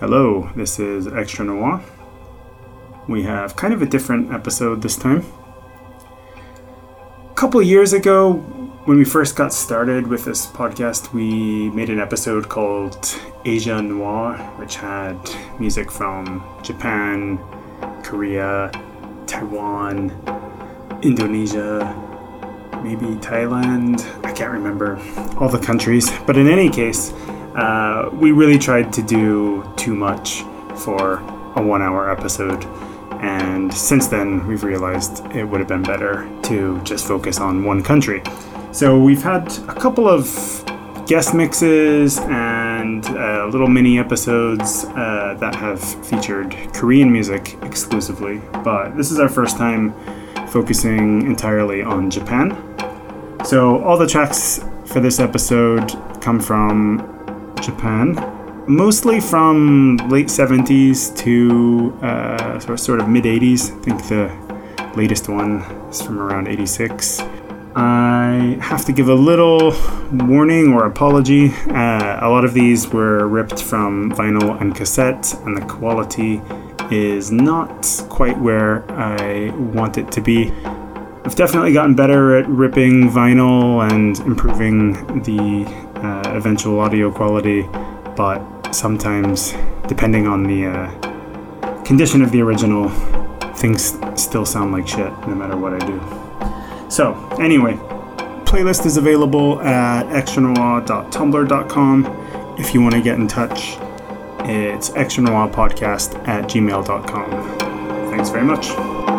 Hello, this is Extra Noir. We have kind of a different episode this time. A couple years ago, when we first got started with this podcast, we made an episode called Asia Noir, which had music from Japan, Korea, Taiwan, Indonesia, maybe Thailand. I can't remember all the countries. But in any case, uh, we really tried to do too much for a one hour episode. And since then, we've realized it would have been better to just focus on one country. So we've had a couple of guest mixes and uh, little mini episodes uh, that have featured Korean music exclusively, but this is our first time focusing entirely on Japan. So all the tracks for this episode come from Japan, mostly from late 70s to uh, sort of, mid 80s. I think the latest one is from around 86. I have to give a little warning or apology. Uh, a lot of these were ripped from vinyl and cassette, and the quality is not quite where I want it to be. I've definitely gotten better at ripping vinyl and improving the uh, eventual audio quality, but sometimes, depending on the uh, condition of the original, things still sound like shit no matter what I do. So, anyway, playlist is available at extranoir.tumblr.com. If you want to get in touch, it's extranoirpodcast at gmail.com. Thanks very much.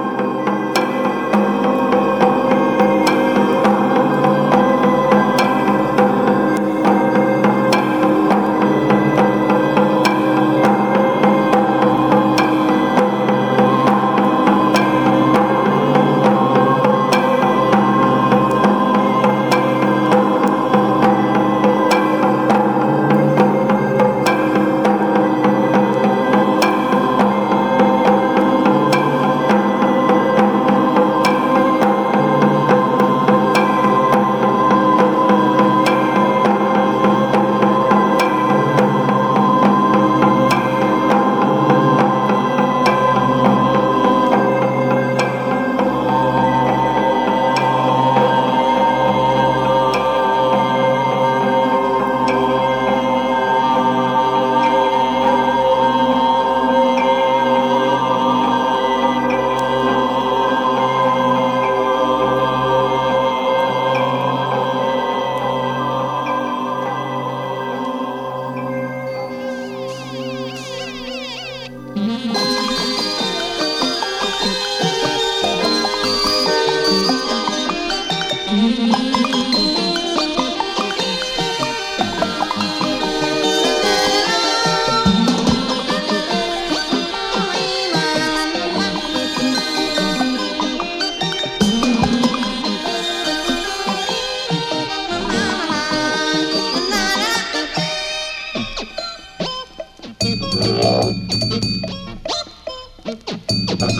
Thank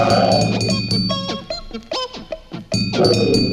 you.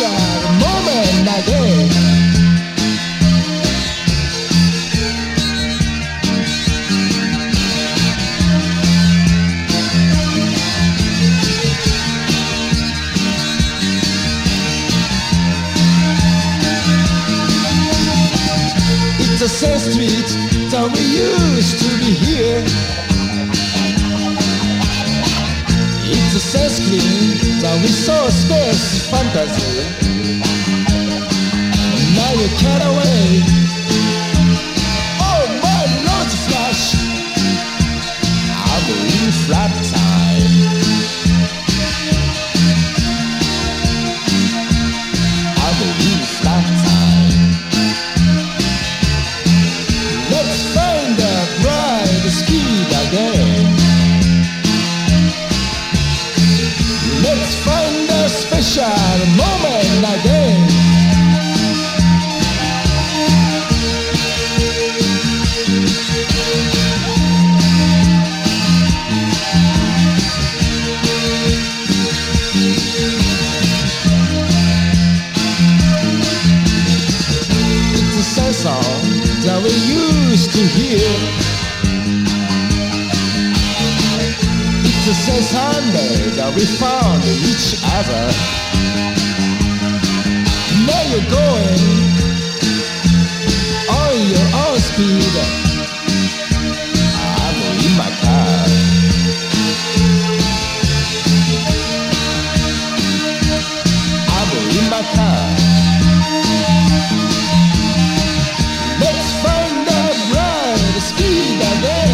captured the same street that we used to be here. It's the same a resource space fantasy. Now you cut away. Saturday.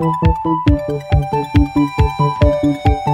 Thank you.